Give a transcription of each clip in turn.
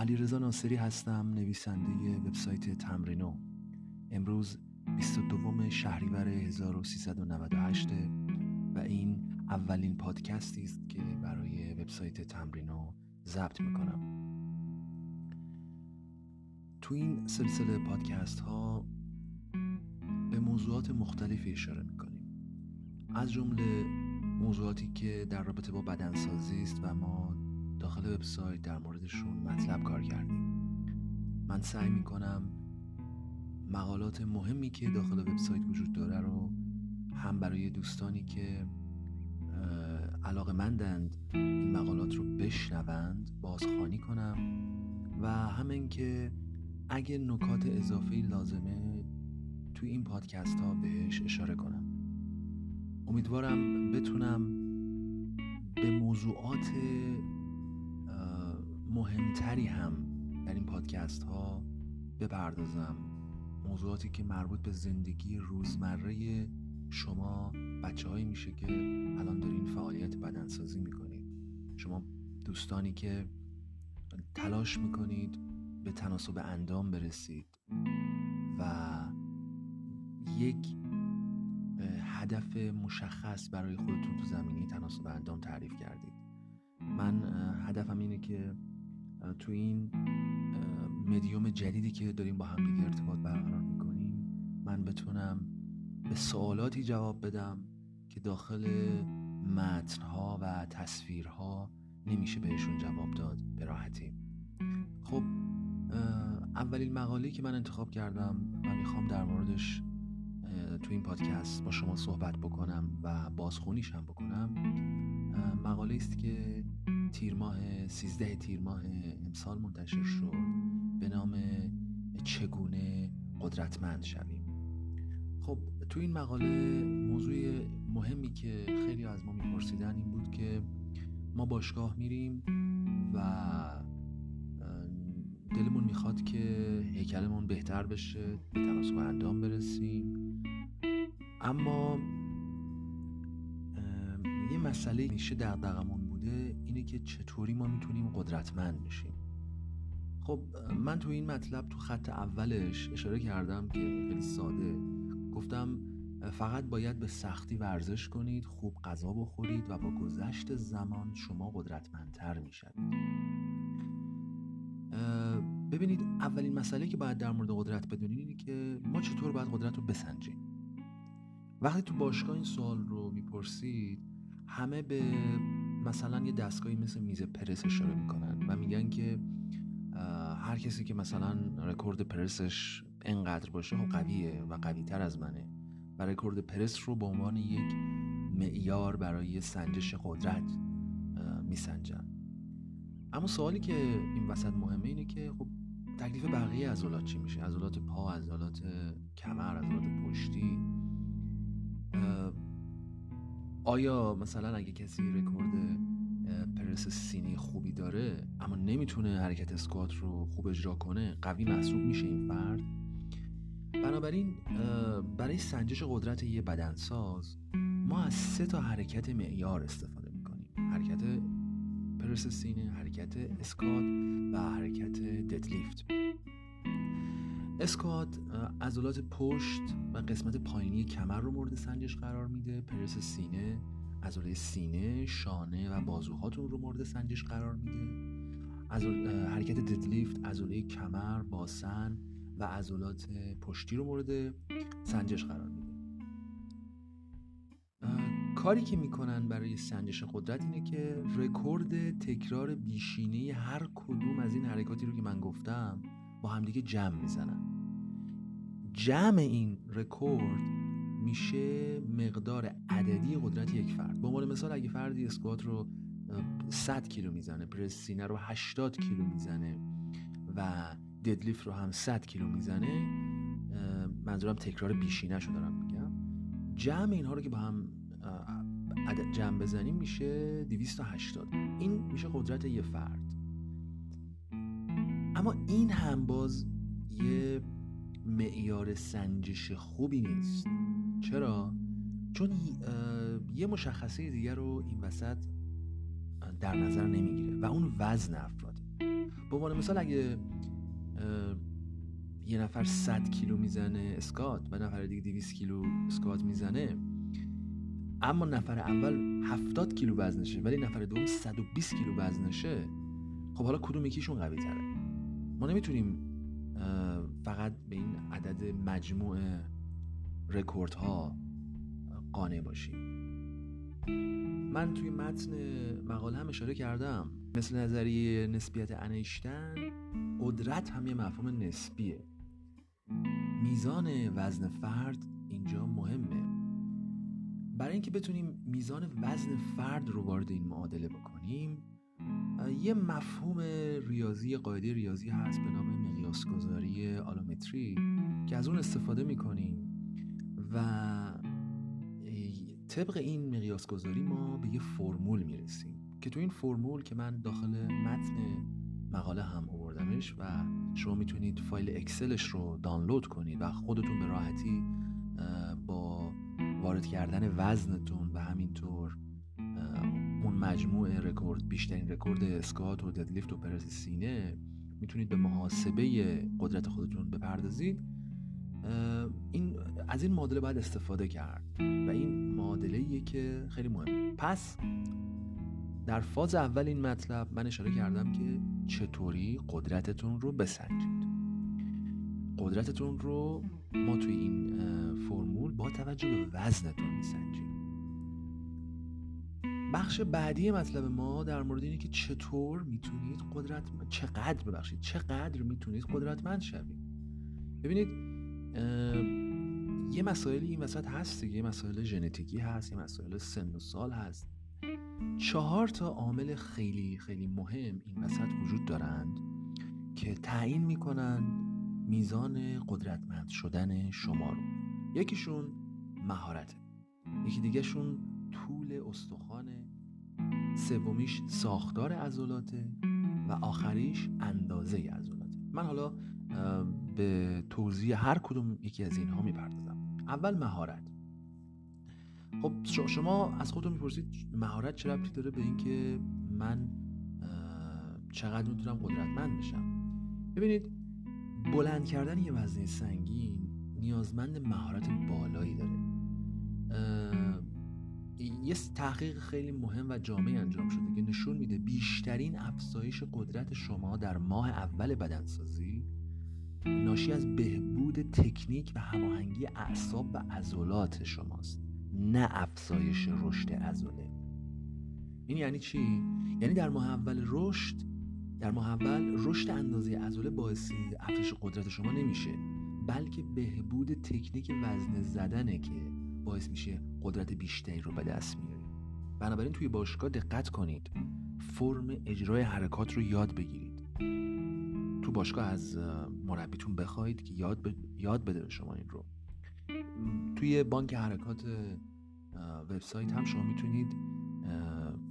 علیرضا ناصری هستم نویسنده وبسایت تمرینو. امروز 22 شهریور 1398 و این اولین پادکستی است که برای وبسایت تمرینو ضبط می‌کنم. تو این سلسله پادکست ها به موضوعات مختلفی اشاره می‌کنیم. از جمله موضوعاتی که در رابطه با بدنسازی است و ما داخل وبسایت در موردشون مطلب کار کردیم. من سعی می‌کنم مقالات مهمی که داخل وبسایت وجود داره رو هم برای دوستانی که علاقه مندند این مقالات رو بشنوند بازخوانی کنم و همین که اگه نکات اضافه لازمه توی این پادکست ها بهش اشاره کنم. امیدوارم بتونم به موضوعات مهمتری هم در این پادکست ها بپردازم. موضوعاتی که مربوط به زندگی روزمره شما بچه میشه که الان دارین فعالیت بدنسازی می‌کنید شما دوستانی که تلاش می‌کنید به تناسب اندام برسید و یک هدف مشخص برای خودتون تو زمینی تناسب اندام تعریف کردید. من هدفم اینه که تو این مدیوم جدیدی که داریم با هم دیگه ارتباط برقرار می‌کنیم من بتونم به سوالاتی جواب بدم که داخل متنها و تصویرها نمیشه بهشون جواب داد به راحتی. خب اولین مقاله که من انتخاب کردم و می‌خوام در موردش تو این پادکست با شما صحبت بکنم و بازخونیش هم بکنم مقاله است که تیر ماه 13 تیر ماه امسال منتشر شد. به نام چگونه قدرتمند شویم. خب تو این مقاله موضوع مهمی که خیلی از ما میپرسیدن این بود که ما باشگاه میریم و دلمون می‌خواد که هیکلمون بهتر بشه به تناسب اندام برسیم. اما یه مسئله میشه دقدقمون بوده اینه که چطوری ما می‌تونیم قدرتمند بشیم. خب من تو این مطلب تو خط اولش اشاره کردم که خیلی ساده. گفتم فقط باید به سختی ورزش کنید خوب غذا بخورید و با گذشت زمان شما قدرتمندتر می‌شوید. ببینید اولین مسئله که باید در مورد قدرت بدونید اینه که ما چطور باید قدرت رو بسنجیم. وقتی تو باشگاه این سوال رو می‌پرسید همه به مثلا یه دستگاهی مثل میز پرس اشاره می‌کنن و میگن که هر کسی که مثلا رکورد پرسش انقدر باشه خب قویه و قوی تر از منه و رکورد پرس رو به عنوان یک معیار برای سنجش قدرت میسنجن. اما سوالی که این وسط مهمه اینه که خب تکلیف بقیه عضلات چی میشه؟ عضلات پا عضلات کمر عضلات پشتی. آیا مثلا اگه کسی رکورد پرس سینی خوبی داره اما نمی‌تونه حرکت اسکوات رو خوب اجرا کنه قوی محسوب میشه این فرد؟ بنابراین برای سنجش قدرت یه بدنساز ما از سه تا حرکت معیار استفاده می‌کنیم. حرکت پرس سینه حرکت اسکات و حرکت ددلیفت. اسکات عضلات پشت و قسمت پایینی کمر رو مورد سنجش قرار میده. پرس سینه عضله سینه شانه و بازوهاتون رو مورد سنجش قرار میده. حرکت ددلیفت عضله کمر باسن و عضلات پشتی رو مورد سنجش قرار میده. کاری که می‌کنن برای سنجش قدرت اینه که رکورد تکرار بیشینه هر کدوم از این حرکاتی رو که من گفتم با همدیگه جمع می‌زنن. جمع این رکورد میشه مقدار عددی قدرت یک فرد. به عنوان مثال اگه فردی اسکوات رو 100 کیلو می‌زنه پرس سینه رو 80 کیلو می‌زنه و ددلیفت رو هم 100 کیلو می‌زنه منظورم تکرار بیشینه شو دارم میگم. جمع اینها رو که با هم جمع بزنیم میشه 280 این میشه قدرت یه فرد. اما این هم باز یه معیار سنجش خوبی نیست. چرا؟ چون یه مشخصه دیگر رو این وسط در نظر نمی‌گیره و اون وزن افراده به عنوان مثال اگه یه نفر 100 کیلو می‌زنه اسکات و نفر دیگه 200 کیلو اسکات می‌زنه اما نفر اول 70 کیلو وزنشه ولی نفر دوم 120 کیلو وزنشه خب حالا کدوم یکیشون قوی تره ما نمی‌تونیم فقط به این عدد مجموع رکورد ها قانع باشیم. من توی متن مقاله هم اشاره کردم. مثل نظریه نسبیت انیشتن قدرت هم یه مفهوم نسبیه. میزان وزن فرد اینجا مهمه. برای اینکه بتونیم میزان وزن فرد رو وارد این معادله بکنیم یه مفهوم ریاضی قاعده ریاضی هست به نام مقیاسگذاری آلومتری که از اون استفاده می‌کنیم و طبق این مقیاسگذاری ما به یه فرمول می‌رسیم که تو این فرمول که من داخل متن مقاله هم آوردمش و شما می‌تونید فایل اکسلش رو دانلود کنید و خودتون به راحتی با وارد کردن وزنتون و همینطور مجموع رکورد بیشترین رکورد اسکوات و ددلیفت و پرس سینه می‌تونید به محاسبه قدرت خودتون بپردازید. این از این معادله باید استفاده کرد و این معادله که خیلی مهم پس در فاز اول این مطلب من اشاره کردم که چطوری قدرتتون رو بسنجید. قدرتتون رو ما توی این فرمول با توجه به وزنتون میسنجیم بخش بعدی مطلب ما در مورد اینه که چطور می‌تونید قدرت چقدر ببخشید چقدر می‌تونید قدرتمند شوید. ببینید یه مسائلی این وسط هست یه مسائل ژنتیکی هست یه مسائل سن و سال هست. چهار تا عامل خیلی خیلی مهم این وسط وجود دارند که تعیین می‌کنن میزان قدرتمند شدن شما رو. یکیشون مهارته. یکی دیگهشون طول استخوانه سومیش ساختار عضلاته و آخریش اندازه عضلاته. من حالا به توضیح هر کدوم یکی از اینها می‌پردازم. اول مهارت. خب شما از خودتون می‌پرسید مهارت چه ربطی داره به اینکه من چقدر می‌تونم قدرتمند بشم؟ ببینید بلند کردن یه وزنه سنگین نیازمند مهارت بالایی داره. یه تحقیق خیلی مهم و جامعی انجام شده که نشون میده بیشترین افزایش قدرت شما در ماه اول بدنسازی ناشی از بهبود تکنیک و هماهنگی اعصاب و عضلات شماست نه افزایش رشد عضله. این یعنی چی؟ یعنی در ماه اول رشد در ماه اول رشد اندازه عضله باعث افزایش قدرت شما نمیشه بلکه بهبود تکنیک وزن زدنه که باعث میشه قدرت بیشتری رو به دست میارید بنابراین توی باشگاه دقت کنید. فرم اجرای حرکات رو یاد بگیرید. تو باشگاه از مربیتون بخواید که یاد, یاد بده شما این رو. توی بانک حرکات وبسایت هم شما می‌تونید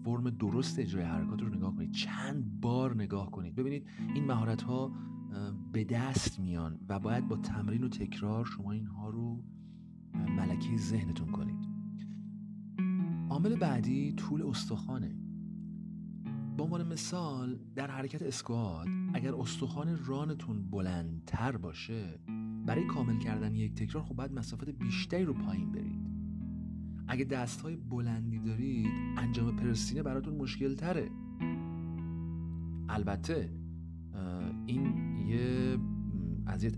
فرم درست اجرای حرکات رو نگاه کنید. چند بار نگاه کنید. ببینید این مهارت ها به دست میان و باید با تمرین و تکرار شما اینها رو ملکه ذهنتون کنید. عامل بعدی طول استخوانه. به عنوان مثال در حرکت اسکوات اگر استخوان رانتون بلندتر باشه برای کامل کردن یک تکرار خب باید مسافت بیشتری رو پایین برید. اگه دست های بلندی دارید انجام پرسینه براتون مشکل تره البته این یه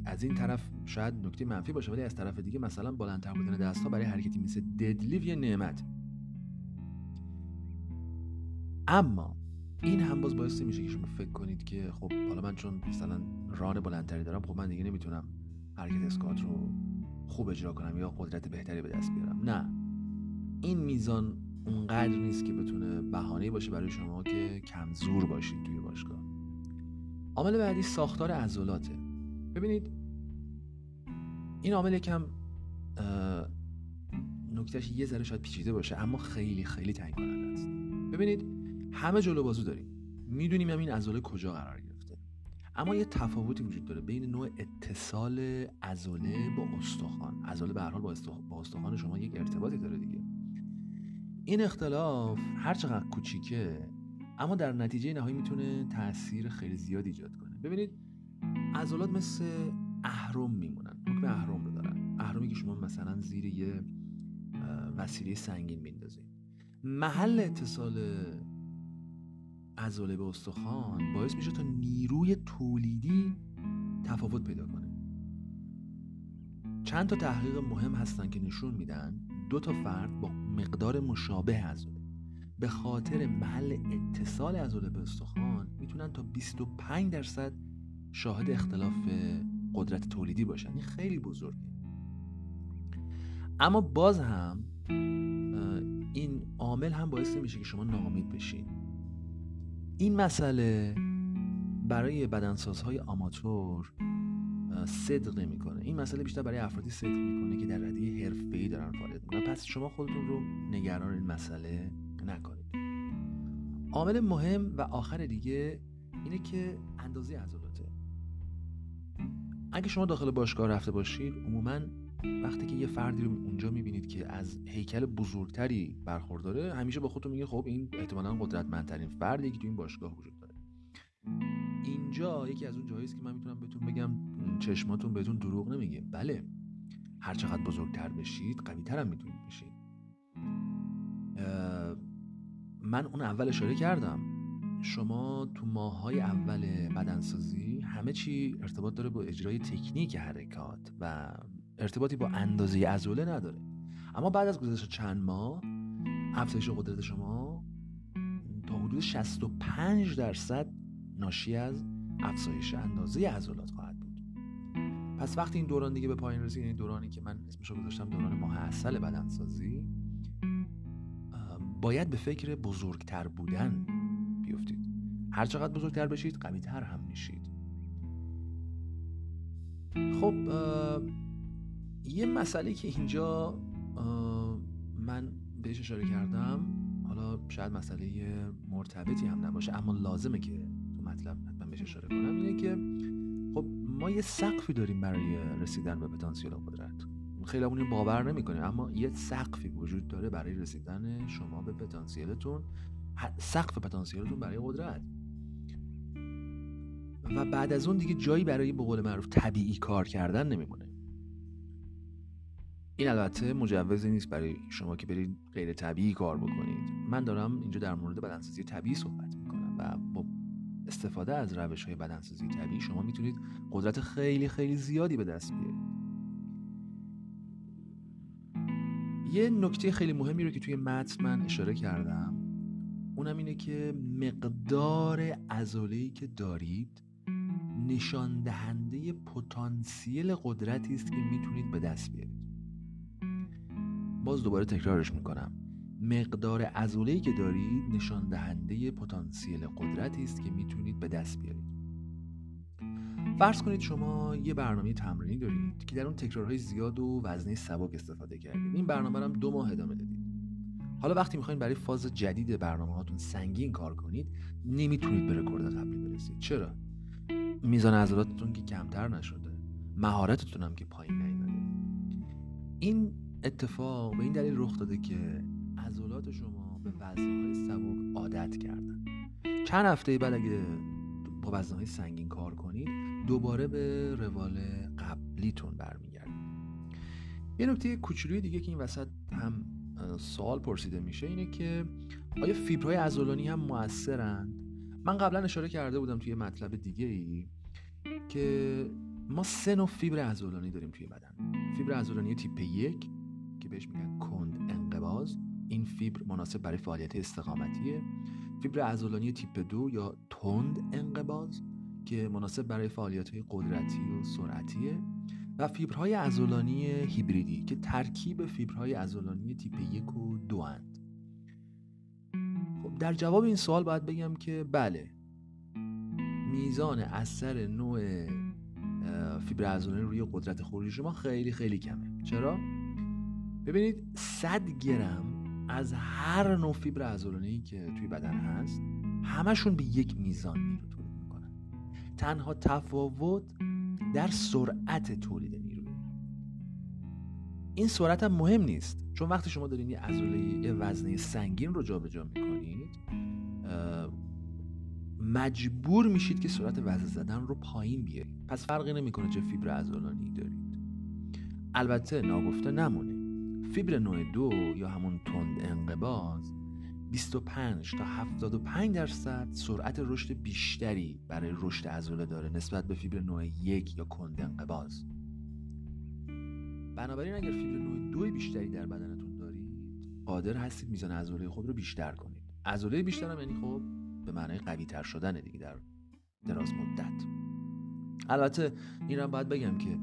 از, این طرف شاید نکته منفی باشه ولی از طرف دیگه مثلا بلندتر بودن دست ها برای حرکتی مثل ددلیف یه نعمت. اما این هم باز باعث میشه که شما فکر کنید که خب حالا من چون مثلا ران بلندتری دارم خب من دیگه نمی‌تونم حرکت اسکات رو خوب اجرا کنم یا قدرت بهتری به دست بیارم. نه. این میزان اونقدر نیست که بتونه بهانه باشه برای شما که کمزور باشید توی باشگاه. عامل بعدی ساختار عضلاته. ببینید این عامل یکم نکتهش یه ذره شاید پیچیده باشه اما خیلی خیلی تعیین کننده است. ببینید همه جلو بازو داریم. می‌دونیم هم این عضله کجا قرار گرفته. اما یه تفاوتی وجود داره بین نوع اتصال عضله با استخوان. عضله به هر حال با استخوان شما یک ارتباطی داره دیگه. این اختلاف هر چقدر کوچیکه اما در نتیجه نهایی می‌تونه تاثیر خیلی زیاد ایجاد کنه. ببینید عضلات مثل اهرم میمونن. حکم اهرم رو دارن. اهرمی که شما مثلا زیر یه وسیله سنگین میندازید. محل اتصال عضله به استخوان باعث میشه تا نیروی تولیدی تفاوت پیدا کنه. چند تا تحقیق مهم هستن که نشون میدن. دو تا فرد با مقدار مشابه عضله به خاطر محل اتصال عضله به استخوان می‌تونن تا 25 درصد شاهد اختلاف قدرت تولیدی باشن. این خیلی بزرگه. اما باز هم این عامل هم باعث میشه که شما ناامید بشین. این مسئله برای بدنسازهای آماتور صدق می‌کنه این مسئله بیشتر برای افرادی صدق می‌کنه که در رده حرفه‌ای دارن فعالیت می‌کنن. پس شما خودتون رو نگران این مسئله نکنید. عامل مهم و آخر دیگه اینه که اندازه عضلاته. اگه شما داخل باشگاه رفته باشید عموما وقتی که یه فردی رو اونجا می‌بینید که از هیکل بزرگتری برخورداره همیشه با خودتون میگه خب این احتمالا قدرتمندترین فردی که تو این باشگاه وجود داره. اینجا یکی از اون است که من می‌تونم بهتون بگم چشماتون بهتون دروغ نمیگه. بله هر چقدر بزرگتر بشید قویتر هم می‌تونید بشید. من اون اول اشاره کردم. شما تو ماهای اول بدنسازی همه چی ارتباط داره با اجرای تکنیک حرکات و ارتباطی با اندازه عضله نداره. اما بعد از گذشت چند ماه افزایش قدرت شما تا حدود 65 درصد ناشی از افزایش اندازه عضلات خواهد بود. پس وقتی این دوران دیگه به پایین رسید این دورانی که من اسمشو گذاشتم دوران ماه اصل بدنسازی باید به فکر بزرگتر بودن بیفتید. هر چقدر بزرگتر بشید قویتر هم میشید خب یه مسئله که اینجا من بهش اشاره کردم حالا شاید مسئله مرتبطی هم نباشه اما لازمه که تو مطلب حتما بهش اشاره کنم اینه که خب ما یه سقفی داریم برای رسیدن به پتانسیل قدرت. خیلی همون باور نمی‌کنیم اما یه سقفی وجود داره برای رسیدن شما به پتانسیلتون سقف پتانسیلتون برای قدرت. و بعد از اون دیگه جایی برای به قول معروف طبیعی کار کردن نمیمونه. این البته مجوزی نیست برای شما که برید غیر طبیعی کار بکنید. من دارم اینجا در مورد بدنسازی طبیعی صحبت می‌کنم و با استفاده از روش های بدنسازی طبیعی شما می‌تونید قدرت خیلی خیلی زیادی به دست بیارید. یه نکته خیلی مهمی رو که توی متن من اشاره کردم اونم اینه که مقدار عضله‌ای که دارید نشان دهنده پتانسیل قدرتی است که می‌تونید به دست بیارید. باز دوباره تکرارش می‌کنم. مقدار عضله‌ای که دارید نشان دهنده پتانسیل قدرتی است که می‌تونید به دست بیارید. فرض کنید شما یه برنامه تمرینی دارید که در اون تکرارهای زیاد و وزنه سبک استفاده کردید. این برنامه رو هم دو ماه ادامه دادید. حالا وقتی می‌خواین برای فاز جدید برنامه هاتون سنگین کار کنید نمی‌تونید به رکورد قبلی برسید. چرا؟ میزان عضلاتتون که کمتر نشده. مهارتتون هم که پایین نیومده. این اتفاق به این دلیل رخ داده که عضلات شما به وزنهای سبک عادت کردن. چند هفته بعد اگه با وزنهای سنگین کار کنید دوباره به روال قبلیتون برمیگردید. یه نکته کوچولوی دیگه که این وسط هم سوال پرسیده میشه اینه که آیا فیبرهای عضلانی هم موثرند من قبلا اشاره کرده بودم توی مطلب دیگه ای که ما سه نوع فیبر عضلانی داریم توی بدن. فیبر عضلانی تیپ یک بهش میگن کند انقباز. این فیبر مناسب برای فعالیت استقامتیه. فیبر عضلانی تیپ دو یا تند انقباز که مناسب برای فعالیت های قدرتی و سرعتیه. و فیبرهای عضلانی هیبریدی که ترکیب فیبرهای عضلانی تیپ یک و دو هند. خب در جواب این سوال باید بگم که بله میزان اثر نوع فیبر عضلانی روی قدرت خروجی شما خیلی خیلی کمه. چرا؟ ببینید 100 گرم از هر نوع فیبر عضلانی که توی بدن هست همشون به یک میزان نیرو تولید می‌کنن. تنها تفاوت در سرعت تولید نیروی. این سرعت هم مهم نیست. چون وقتی شما دارین یه عضله یه وزنه سنگین رو جابجا می‌کنید مجبور میشید که سرعت وزن زدن رو پایین بیارید. پس فرقی نمی‌کنه چه فیبر عضلانی دارید. البته ناگفته نمونه فیبر نوع دو یا همون تند انقباز 25 تا 75 درصد سرعت رشد بیشتری برای رشد عضله داره نسبت به فیبر نوع یک یا کند انقباز. بنابراین اگر فیبر نوع دو بیشتری در بدنتون دارید قادر هستید میزان عضله خود رو بیشتر کنید. عضله بیشتر هم یعنی خب به معنای قوی تر شدن دیگه در دراز مدت. البته این رو باید بگم که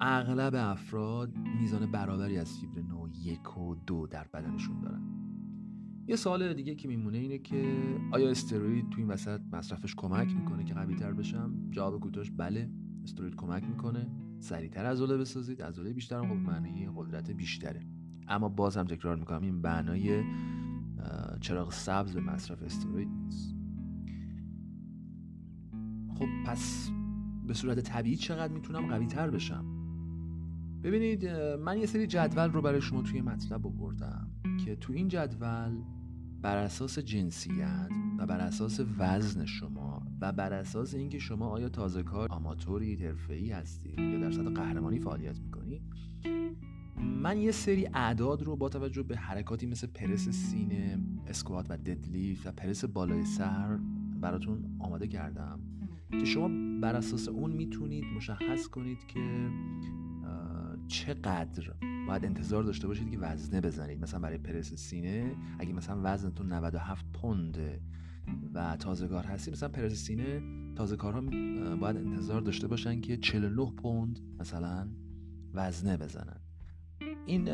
اغلب افراد میزان برابری از فیبر نوع یک و دو در بدنشون دارن. یه سوال دیگه که میمونه اینه که آیا استروید تو این وسط مصرفش کمک می‌کنه که قوی تر بشم؟ جواب کوتاش بله استروید کمک می‌کنه. سریعتر عضله بسازید عضله بیشتر هم خب معنی قدرت بیشتره. اما باز هم تکرار می‌کنم این بنای چراغ سبز به مصرف استروید نیست. خب پس به صورت طبیعی چقدر می‌تونم قوی تر بشم؟ ببینید من یه سری جدول رو برای شما توی مطلب آوردم که تو این جدول بر اساس جنسیت و بر اساس وزن شما و بر اساس اینکه شما آیا تازه کار آماتوری حرفه‌ای هستید یا در سطح قهرمانی فعالیت می‌کنید من یه سری اعداد رو با توجه به حرکاتی مثل پرس سینه اسکوات و ددلیفت و پرس بالای سر براتون آماده کردم که شما بر اساس اون می‌تونید مشخص کنید که چقدر باید انتظار داشته باشید که وزنه بزنید. مثلا برای پرس سینه اگه مثلا وزنتون 97 پوند و تازگار هستی مثلا پرس سینه تازه کارها باید انتظار داشته باشن که 49 پوند مثلا وزنه بزنن. این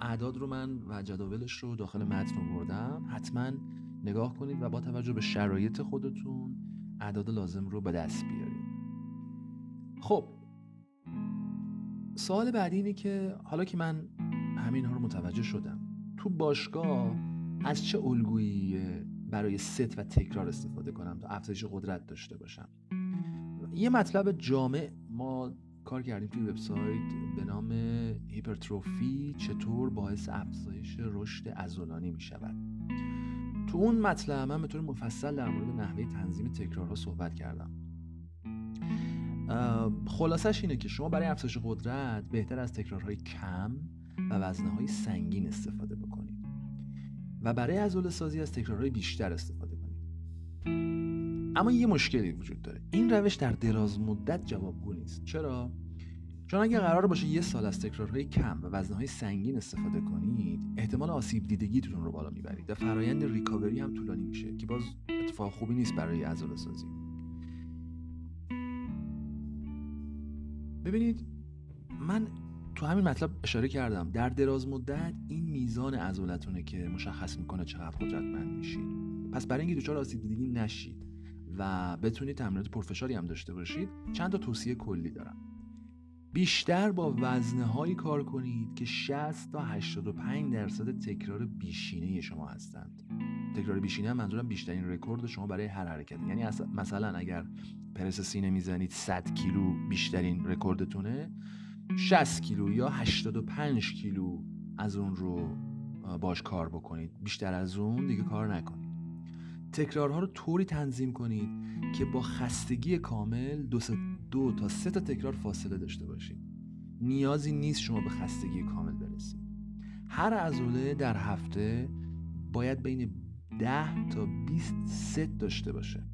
اعداد رو من و جداولش رو داخل متن آوردم. حتما نگاه کنید و با توجه به شرایط خودتون اعداد لازم رو به دست بیارید. خب سوال بعدی اینه که حالا که من همین ها رو متوجه شدم تو باشگاه از چه الگویی برای ست و تکرار استفاده کنم تا افزایش قدرت داشته باشم؟ یه مطلب جامع ما کار کردیم توی وبسایت به نام هیپرتروفی چطور باعث افزایش رشد عضلانی می شود تو اون مطلب من به طور مفصل در مورد نحوه تنظیم تکرارها صحبت کردم. خلاصش اینه که شما برای افزایش قدرت بهتر از تکرارهای کم و وزنه سنگین استفاده بکنید. و برای عضله سازی از تکرارهای بیشتر استفاده کنید. اما یه مشکلی وجود داره. این روش در دراز مدت جوابگو نیست. چرا؟ چون اگه قرار باشه یه سال از تکرارهای کم و وزنهای سنگین استفاده کنید احتمال آسیب دیدگیتون رو بالا می‌برید و فرایند ریکاوری هم طولانی میشه که باز اتفاق خوبی نیست برای عضله سازی ببینید من تو همین مطلب اشاره کردم. در دراز مدت این میزان عضلتونه که مشخص می‌کنه چقدر قدرتمند میشید پس برای اینکه دچار آسیب دیدگی نشید و بتونید تمرینات پرفشاری هم داشته باشید چند تا توصیه کلی دارم. بیشتر با وزنه هایی کار کنید که 60 تا 85 درصد تکرار بیشینه شما هستند. تکرار بیشینه هم منظورم بیشترین رکورد شما برای هر حرکت. یعنی مثلا اگر پرس سینه می‌زنید 100 کیلو بیشترین رکوردتونه 60 کیلو یا 85 کیلو از اون رو باش کار بکنید. بیشتر از اون دیگه کار نکنید. تکرارها رو طوری تنظیم کنید که با خستگی کامل دو, دو تا سه تا تکرار فاصله داشته باشید نیازی نیست شما به خستگی کامل برسید. هر عضله در هفته باید بین 10 تا 20 ست داشته باشه.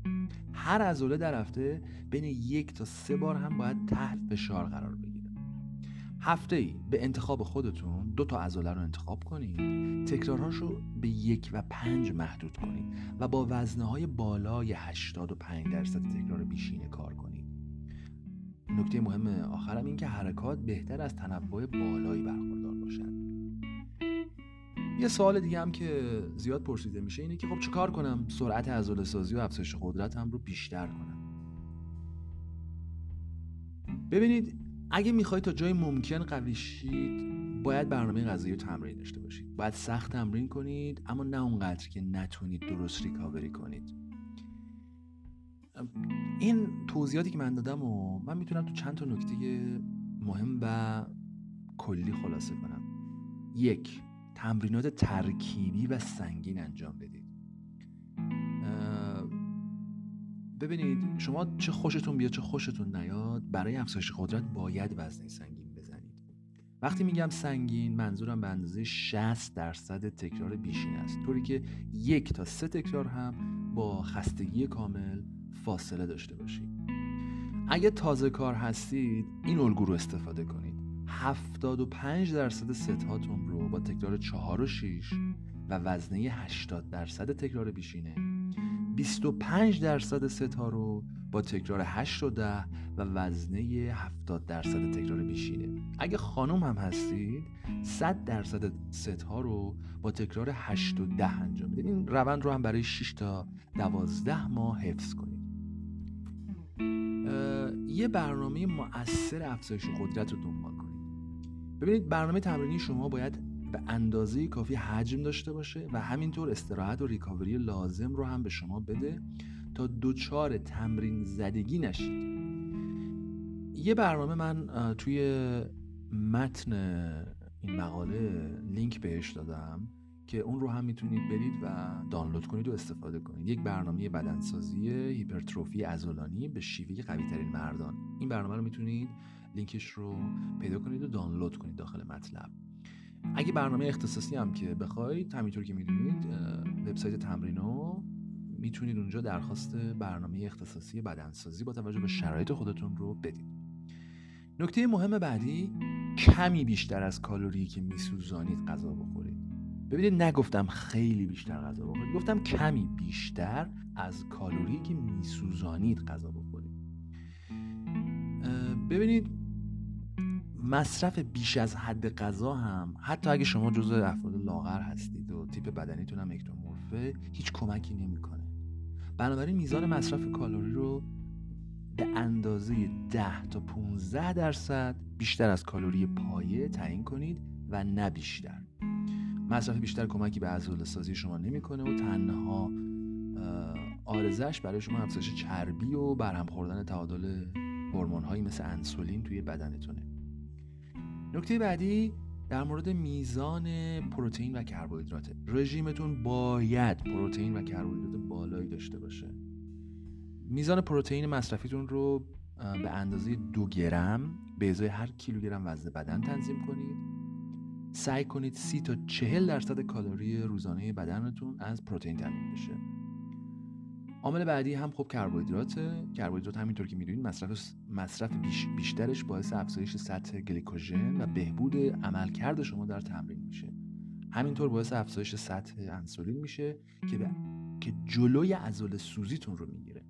هر عضله در هفته بین یک تا سه بار هم باید تحت فشار قرار بگیره. هفته ای به انتخاب خودتون دو تا عضله رو انتخاب کنید تکرارهاش رو به یک و پنج محدود کنید و با وزنه های بالای 85 درصد تکرار بیشینه کار کنید. نکته مهم آخرم این که حرکات بهتر از تنوع بالایی برخوردار باشد یه سوال دیگه هم که زیاد پرسیده میشه اینه که خب چه کار کنم؟ سرعت عضله سازی و افزایش قدرتم رو بیشتر کنم. ببینید اگه می‌خواید تا جای ممکن قوی شید باید برنامه غذایی و تمرین داشته باشید. باید سخت تمرین کنید اما نه اونقدر که نتونید درست ریکاوری کنید. این توضیحاتی که من دادم و من می‌تونم تو چند تا نکته مهم و کلی خلاصه کنم. یک تمرینات ترکیبی و سنگین انجام بدید. ببینید شما چه خوشتون بیاد چه خوشتون نیاد برای افزایش قدرت باید وزنه سنگین بزنید. وقتی میگم سنگین منظورم به اندازه 60 درصد تکرار بیشین است. طوری که یک تا سه تکرار هم با خستگی کامل فاصله داشته باشید اگه تازه کار هستید این الگو رو استفاده کنید. 75 درصد ست هاتون رو با تکرار 4 و 6 و وزنه 80 درصد تکرار بیشینه. 25 درصد ستا رو با تکرار 8 و 10 و وزنه 70 درصد تکرار بیشینه. اگه خانم هم هستید 100 درصد ست رو با تکرار 8 و 10 انجام بدید. این روند رو هم برای 6 تا 12 ماه حفظ کنید. یه برنامه مؤثر افزایش قدرت رو دنبال کنید. ببینید برنامه تمرینی شما باید به اندازه کافی حجم داشته باشه و همینطور استراحت و ریکاوری لازم رو هم به شما بده تا دوچار تمرین زدگی نشید. یه برنامه من توی متن این مقاله لینک بهش دادم. که اون رو هم می‌تونید برید و دانلود کنید و استفاده کنید. یک برنامه بدنسازی هیپرتروفی ازولانی به شیوه قوی ترین مردان. این برنامه رو می‌تونید لینکش رو پیدا کنید و دانلود کنید داخل مطلب. اگه برنامه اختصاصی هم که بخواید همینطور که می‌دونید وبسایت تمرینو می‌تونید اونجا درخواست برنامه اختصاصی بدنسازی با توجه به شرایط خودتون رو بدید. نکته مهم بعدی کمی بیشتر از کالری که میسوزانید غذا بخورید. ببینید نگفتم خیلی بیشتر غذا بخورید. گفتم کمی بیشتر از کالری که میسوزانید غذا بخورید. ببینید مصرف بیش از حد غذا هم حتی اگه شما جزو افراد لاغر هستید و تیپ بدنیتون هم اکتومورفه هیچ کمکی نمی‌کنه. بنابراین میزان مصرف کالری رو به اندازه 10 تا 15 درصد بیشتر از کالری پایه تعیین کنید و نه بیشتر. مصرف بیشتر کمکی به عضله سازی شما نمی‌کنه و تنها آرزش برای شما افزایش چربی و برهم خوردن تعادل هورمون هایی مثل انسولین توی بدنتونه. نکته بعدی در مورد میزان پروتئین و کربوهیدرات. رژیمتون باید پروتئین و کربوهیدرات بالایی داشته باشه. میزان پروتئین مصرفیتون رو به اندازه دو گرم به ازای هر کیلوگرم وزن بدن تنظیم کنید. سعی کنید سی تا چهل درصد کالری روزانه بدنتون از پروتئین تامین بشه. عامل بعدی هم خب کربوهیدرات. کربوهیدرات همینطور که می‌دونید مصرف مصرف بیشترش باعث افزایش سطح گلیکوژن و بهبود عملکرد شما در تمرین میشه. همینطور باعث افزایش سطح انسولین میشه که به... که جلوی عضله سوزیتون رو می‌گیره.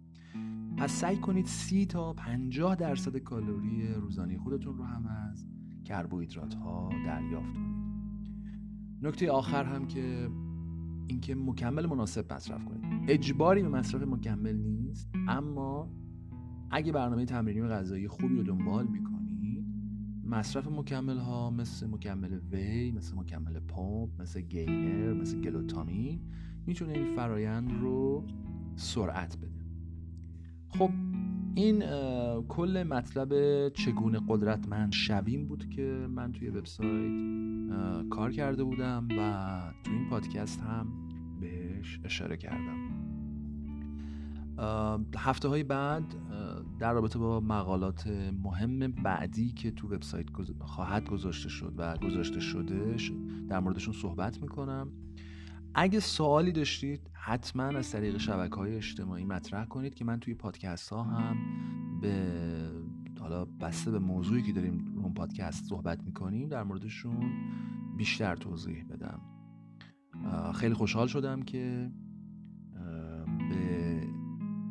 پس سعی کنید سی تا 50 درصد کالری روزانه خودتون رو هم از کربوهیدرات ها دریافت کنید. نکته آخر هم که اینکه مکمل مناسب مصرف کنید. اجباری به مصرف مکمل نیست اما اگه برنامه تمرینی و غذایی خوبی رو دنبال می‌کنید مصرف مکمل ها مثل مکمل وی مثل مکمل پمپ مثل گینر مثل گلوتامین می‌تونه این فرایند رو سرعت بده. خب این کل مطلب چگونه قدرتمند شویم بود که من توی وبسایت کار کرده بودم و تو این پادکست هم بهش اشاره کردم. هفته های بعد در رابطه با مقالات مهم بعدی که تو وبسایت خواهد گذاشته شد و گذاشته شده در موردشون صحبت می‌کنم. اگه سوالی داشتید حتما از طریق شبکه های اجتماعی مطرح کنید که من توی پادکست ها هم به حالا بسته به موضوعی که داریم اون پادکست صحبت می‌کنیم در موردشون بیشتر توضیح بدم. خیلی خوشحال شدم که به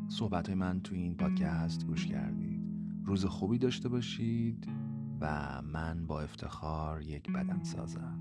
صحبت های من توی این پادکست گوش کردید. روز خوبی داشته باشید و من با افتخار یک بدن سازم.